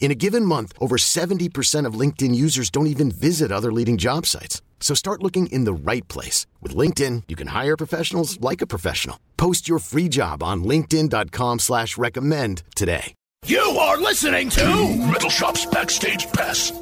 In a given month, over 70% of LinkedIn users don't even visit other leading job sites. So start looking in the right place. With LinkedIn, you can hire professionals like a professional. Post your free job on linkedin.com slash recommend today. You are listening to Metal Shop's Backstage Pass.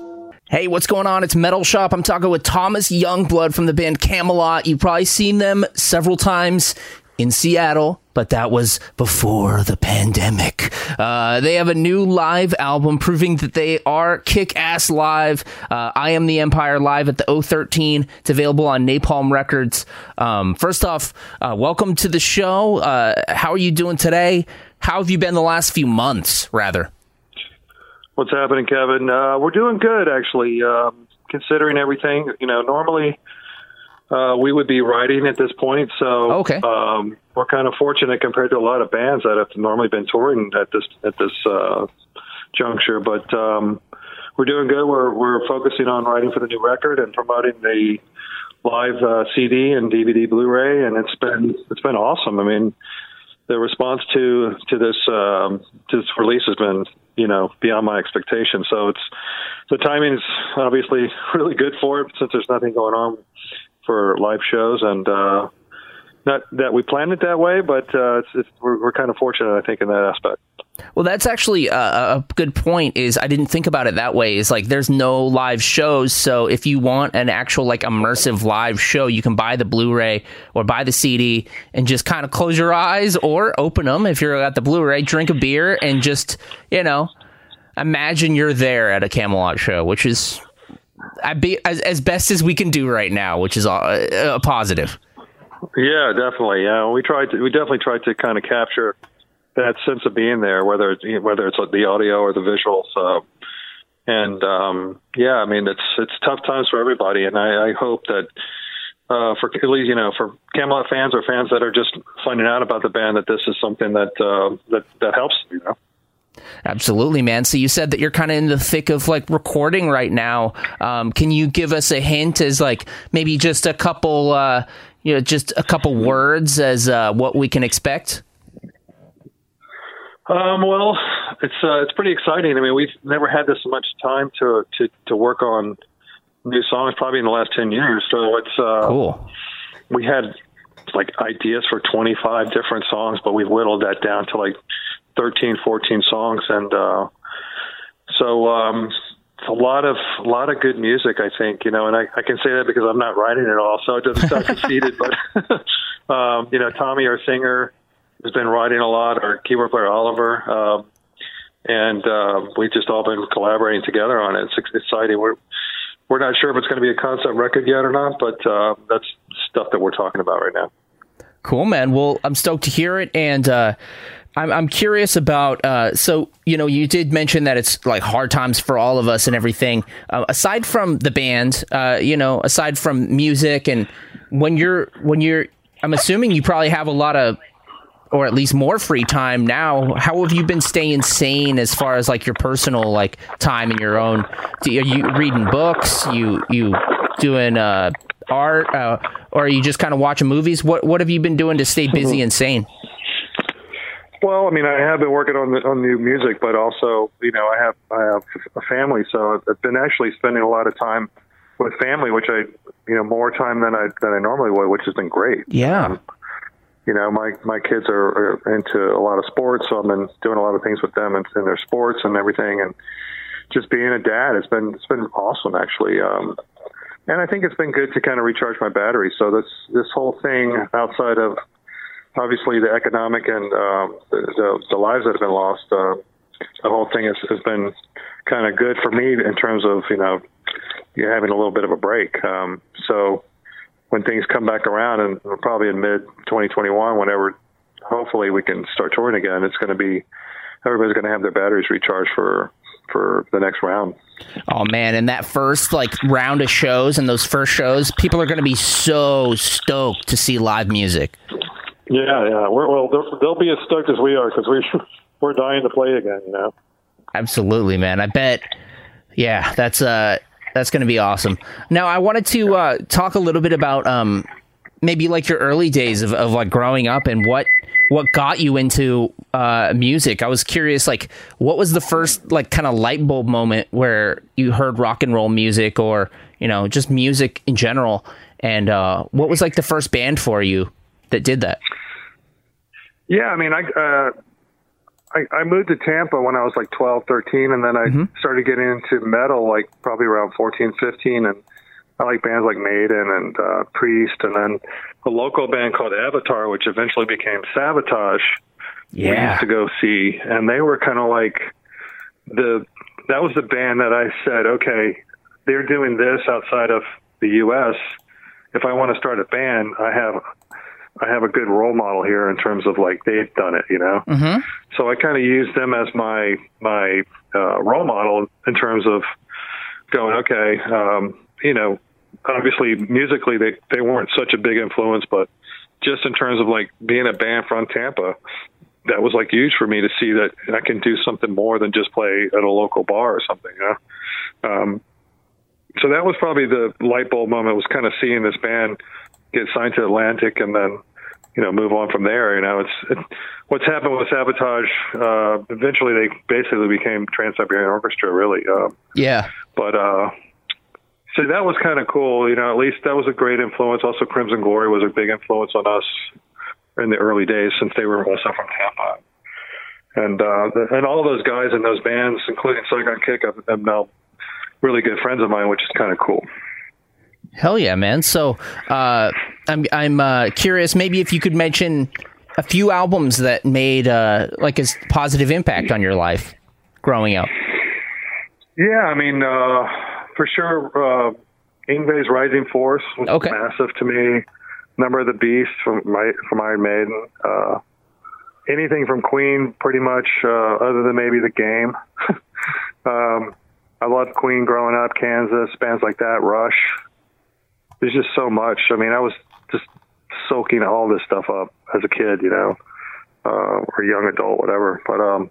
Hey, what's going on? It's Metal Shop. I'm talking with Thomas Youngblood from the band Kamelot. You've probably seen them several times in Seattle, but that was before the pandemic. Uh, they have a new live album proving that they are kick ass live. Uh, I Am the Empire live at the O13. It's available on Napalm Records. Um, first off, uh, welcome to the show. Uh, how are you doing today? How have you been the last few months, rather? What's happening, Kevin? Uh, we're doing good, actually, um, considering everything. You know, normally uh, we would be writing at this point. So okay. um, we're kind of fortunate compared to a lot of bands that have normally been touring at this at this uh, juncture. But um, we're doing good. We're we're focusing on writing for the new record and promoting the live uh, CD and DVD Blu-ray, and it's been it's been awesome. I mean, the response to to this um, to this release has been you know beyond my expectations. So it's the timing is obviously really good for it since there's nothing going on for live shows, and uh, not that we planned it that way, but uh, it's, it's, we're, we're kind of fortunate, I think, in that aspect. Well, that's actually a, a, good point. Is I didn't think about it that way. Is like there's no live shows, so if you want an actual like immersive live show, you can buy the Blu-ray or buy the CD and just kind of close your eyes or open them if you're at the Blu-ray, drink a beer, and just you know imagine you're there at a Kamelot show, which is I be as, as best as we can do right now, which is a, a positive. Yeah, definitely. Yeah, we tried to. We definitely tried to kind of capture that sense of being there, whether it's whether it's the audio or the visuals. Uh, and um, yeah, I mean it's it's tough times for everybody, and I, I hope that uh, for at least you know for Kamelot fans or fans that are just finding out about the band that this is something that uh, that that helps. You know. Absolutely, man. So you said that you're kind of in the thick of like recording right now. Um, can you give us a hint as like maybe just a couple, uh, you know, just a couple words as uh, what we can expect? Um, well, it's uh, it's pretty exciting. I mean, we've never had this much time to to to work on new songs, probably in the last ten years. So it's uh, cool. We had like ideas for 25 different songs, but we whittled that down to like 13, 14 songs, and uh, so um, it's a lot of a lot of good music, I think. You know, and I, I can say that because I'm not writing it all, so it doesn't sound conceited. But um, you know, Tommy, our singer, has been writing a lot. Our keyboard player Oliver. Um, and uh, we've just all been collaborating together on it. It's exciting. We're we're not sure if it's going to be a concept record yet or not, but uh, that's stuff that we're talking about right now. Cool, man. Well, I'm stoked to hear it, and uh, I'm I'm curious about uh, so you know you did mention that it's like hard times for all of us and everything. Uh, aside from the band, uh, you know, aside from music and when you're when you're, I'm assuming you probably have a lot of or at least more free time now. How have you been staying sane as far as like your personal like time and your own? are you reading books? You you doing uh, art, uh, or are you just kind of watching movies? What what have you been doing to stay busy and sane? Well, I mean, I have been working on the, on new music, but also, you know, I have I have a family, so I've been actually spending a lot of time with family, which I, you know, more time than I than I normally would, which has been great. Yeah. Um, you know, my my kids are, are into a lot of sports, so I've been doing a lot of things with them and in, in their sports and everything, and just being a dad, it's been it's been awesome actually. Um, and I think it's been good to kind of recharge my battery. So this this whole thing outside of obviously the economic and um, the, the, lives that have been lost. Uh, the whole thing has, has been kind of good for me in terms of you know you're having a little bit of a break. Um, so when things come back around, and we're probably in mid 2021, whenever hopefully we can start touring again, it's going to be everybody's going to have their batteries recharged for for the next round. Oh man, and that first like round of shows and those first shows, people are going to be so stoked to see live music. Yeah, yeah. We're, well, they'll, they'll be as stoked as we are because we we're dying to play again. You know. Absolutely, man. I bet. Yeah, that's uh that's going to be awesome. Now, I wanted to uh, talk a little bit about um maybe like your early days of, of like growing up and what what got you into uh, music. I was curious, like, what was the first like kind of light bulb moment where you heard rock and roll music, or you know, just music in general? And uh, what was like the first band for you that did that? Yeah, I mean, I, uh, I I moved to Tampa when I was like 12, 13, and then I mm-hmm. started getting into metal like probably around 14, 15, and I like bands like Maiden and uh, Priest, and then a local band called Avatar, which eventually became Savatage. Yeah, we used to go see, and they were kind of like the that was the band that I said, okay, they're doing this outside of the U.S. If I want to start a band, I have I have a good role model here in terms of like they've done it, you know. Mm-hmm. So I kind of use them as my my uh, role model in terms of going, okay, um, you know, obviously musically they they weren't such a big influence, but just in terms of like being a band from Tampa, that was like huge for me to see that I can do something more than just play at a local bar or something. You know? um, so that was probably the light bulb moment. Was kind of seeing this band get signed to Atlantic and then you know move on from there. You know, it's it, what's happened with Savatage. Uh, eventually, they basically became Trans Siberian Orchestra. Really, uh, yeah. But uh, so that was kind of cool. You know, at least that was a great influence. Also, Crimson Glory was a big influence on us in the early days since they were also from Tampa. And uh, the, and all those guys in those bands, including Saigon Kick, are now really good friends of mine, which is kind of cool. Hell yeah, man! So uh, I'm I'm uh, curious, maybe if you could mention a few albums that made uh, like a positive impact on your life growing up. Yeah, I mean, uh, for sure, uh, Yngwie's Rising Force was okay. massive to me. Number of the Beast from my, from Iron Maiden. Uh, anything from Queen, pretty much, uh, other than maybe the game. um, I loved Queen growing up, Kansas, bands like that, Rush. There's just so much. I mean, I was just soaking all this stuff up as a kid, you know, uh, or young adult, whatever. But um,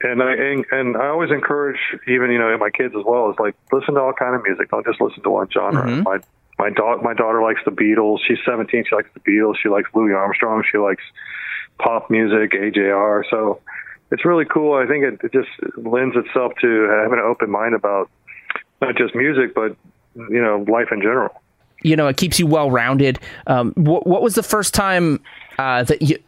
and I and, and I always encourage even you know my kids as well is like listen to all kind of music. Don't just listen to one genre. Mm-hmm. My my daughter my daughter likes the Beatles. She's 17. She likes the Beatles. She likes Louis Armstrong. She likes pop music, AJR. So it's really cool. I think it, it just lends itself to having an open mind about not just music, but you know life in general. You know, it keeps you well rounded. Um, what, what was the first time uh, that you,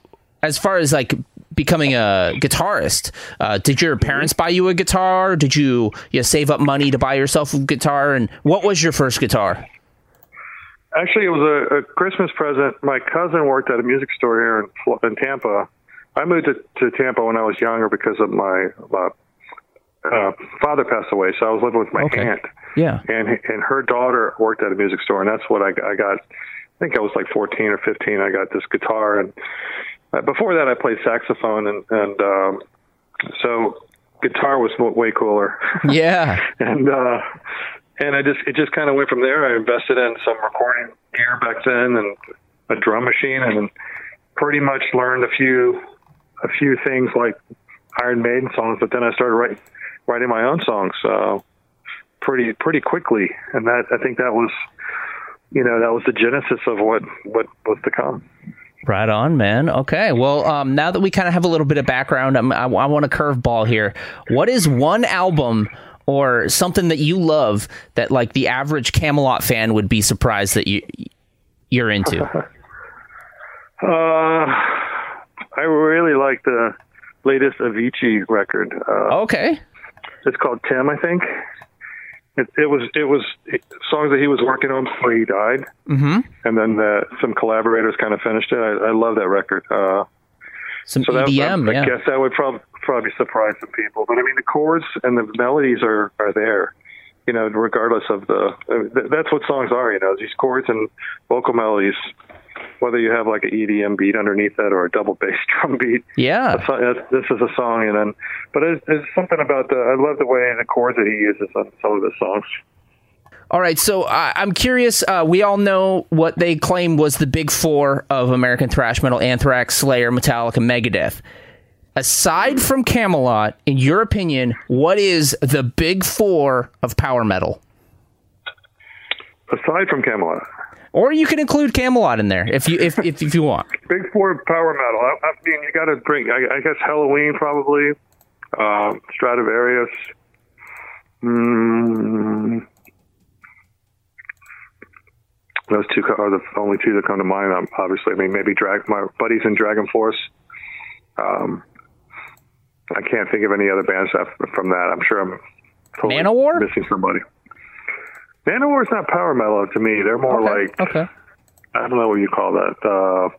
as far as like becoming a guitarist, uh, did your parents buy you a guitar? Did you, you know, save up money to buy yourself a guitar? And what was your first guitar? Actually, it was a, a Christmas present. My cousin worked at a music store here in, in Tampa. I moved to, to Tampa when I was younger because of my, my uh, father passed away, so I was living with my okay. aunt. Yeah, and and her daughter worked at a music store, and that's what I, I got. I think I was like 14 or 15. I got this guitar, and uh, before that, I played saxophone, and and um, so guitar was way cooler. Yeah, and uh, and I just it just kind of went from there. I invested in some recording gear back then, and a drum machine, and pretty much learned a few a few things like Iron Maiden songs. But then I started writing writing my own songs uh, pretty pretty quickly, and that I think that was you know that was the genesis of what what was to come. Right on, man. Okay. Well, um, now that we kind of have a little bit of background, I'm, I, I want a curveball here. What is one album or something that you love that, like, the average Kamelot fan would be surprised that you you're into? uh, I really like the latest Avicii record. Uh, okay. It's called Tim, I think. It, it was it was songs that he was working on before he died, mm-hmm. and then uh, some collaborators kind of finished it. I, I love that record. Uh, Some so that, EDM, I, yeah. I guess that would probably probably surprise some people. But I mean, the chords and the melodies are are there. You know, regardless of the, th- that's what songs are. You know, these chords and vocal melodies. Whether you have like an EDM beat underneath that or a double bass drum beat, Yeah. that's, that's, this is a song. And then, but there's, there's something about the. I love the way the chords that he uses on some of the songs. All right, so uh, I'm curious. Uh, we all know what they claim was the big four of American thrash metal: Anthrax, Slayer, Metallica, Megadeth. Aside from Kamelot, in your opinion, what is the big four of power metal? Aside from Kamelot, Or you can include Kamelot in there if you if if, if you want. Big Four power metal. I, I mean, you got to bring. I, I guess Helloween probably. Um, Stratovarius. Mm, those two are the only two that come to mind. Um, obviously, I mean, maybe drag my buddies in Dragon Force. Um, I can't think of any other bands from that. I'm sure I'm totally Manowar? missing somebody. Manowar is not power metal to me. They're more like okay. I don't know what you call that. Uh,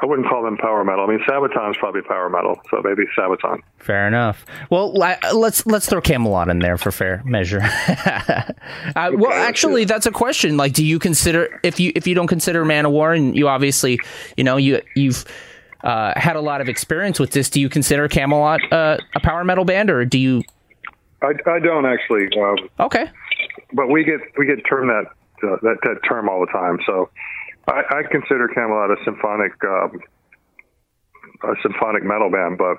I wouldn't call them power metal. I mean, Sabaton's probably power metal, so maybe Sabaton. Fair enough. Well, let's let's throw Kamelot in there for fair measure. uh, well, actually, that's a question. Like, do you consider if you if you don't consider Manowar, and you obviously, you know, you you've uh, had a lot of experience with this. Do you consider Kamelot uh, a power metal band, or do you? I, I don't actually, um, Okay, but we get we get term that uh, that that term all the time. So I, I consider Kamelot a symphonic um, a symphonic metal band, but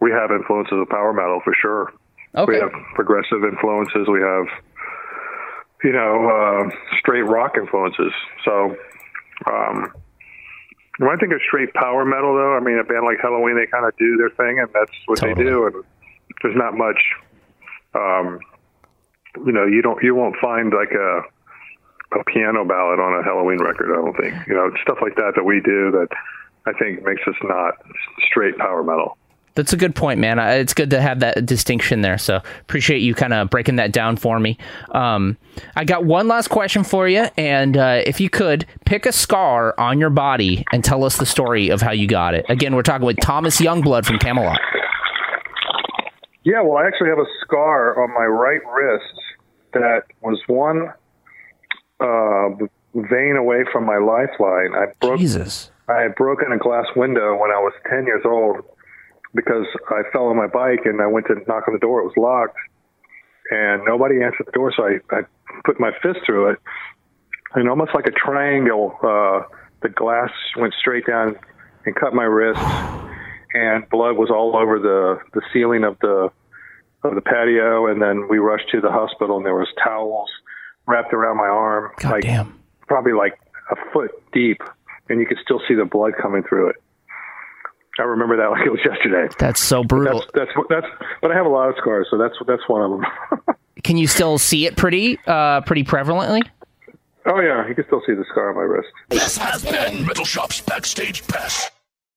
we have influences of power metal for sure. okay, We have progressive influences. We have, you know, uh, straight rock influences. So, um, when I think of straight power metal, though, I mean, a band like Helloween, they kind of do their thing, and that's what Totally. they do. And there's not much, um, you know, you don't, you won't find like a a piano ballad on a Helloween record. I don't think, you know, stuff like that that we do that I think makes us not straight power metal. that's a good point, man. It's good to have that distinction there. So appreciate you kind of breaking that down for me. Um, I got one last question for you, and uh, if you could pick a scar on your body and tell us the story of how you got it. Again, we're talking with Thomas Youngblood from Kamelot. Yeah, well, I actually have a scar on my right wrist that was one uh, vein away from my lifeline. I broke. Jesus. I had broken a glass window when I was ten years old because I fell on my bike and I went to knock on the door. It was locked, and nobody answered the door. So I, I put my fist through it, and almost like a triangle, uh, the glass went straight down and cut my wrist and blood was all over the the ceiling of the of the patio and then we rushed to the hospital and there was towels wrapped around my arm God like damn. probably like a foot deep and you could still see the blood coming through it i remember that like it was yesterday That's so brutal. that's that's that's but i have a lot of scars so that's that's one of them Can you still see it pretty, uh, pretty prevalently? oh yeah you can still see the scar on my wrist This has been Metal Shop's Backstage Pass.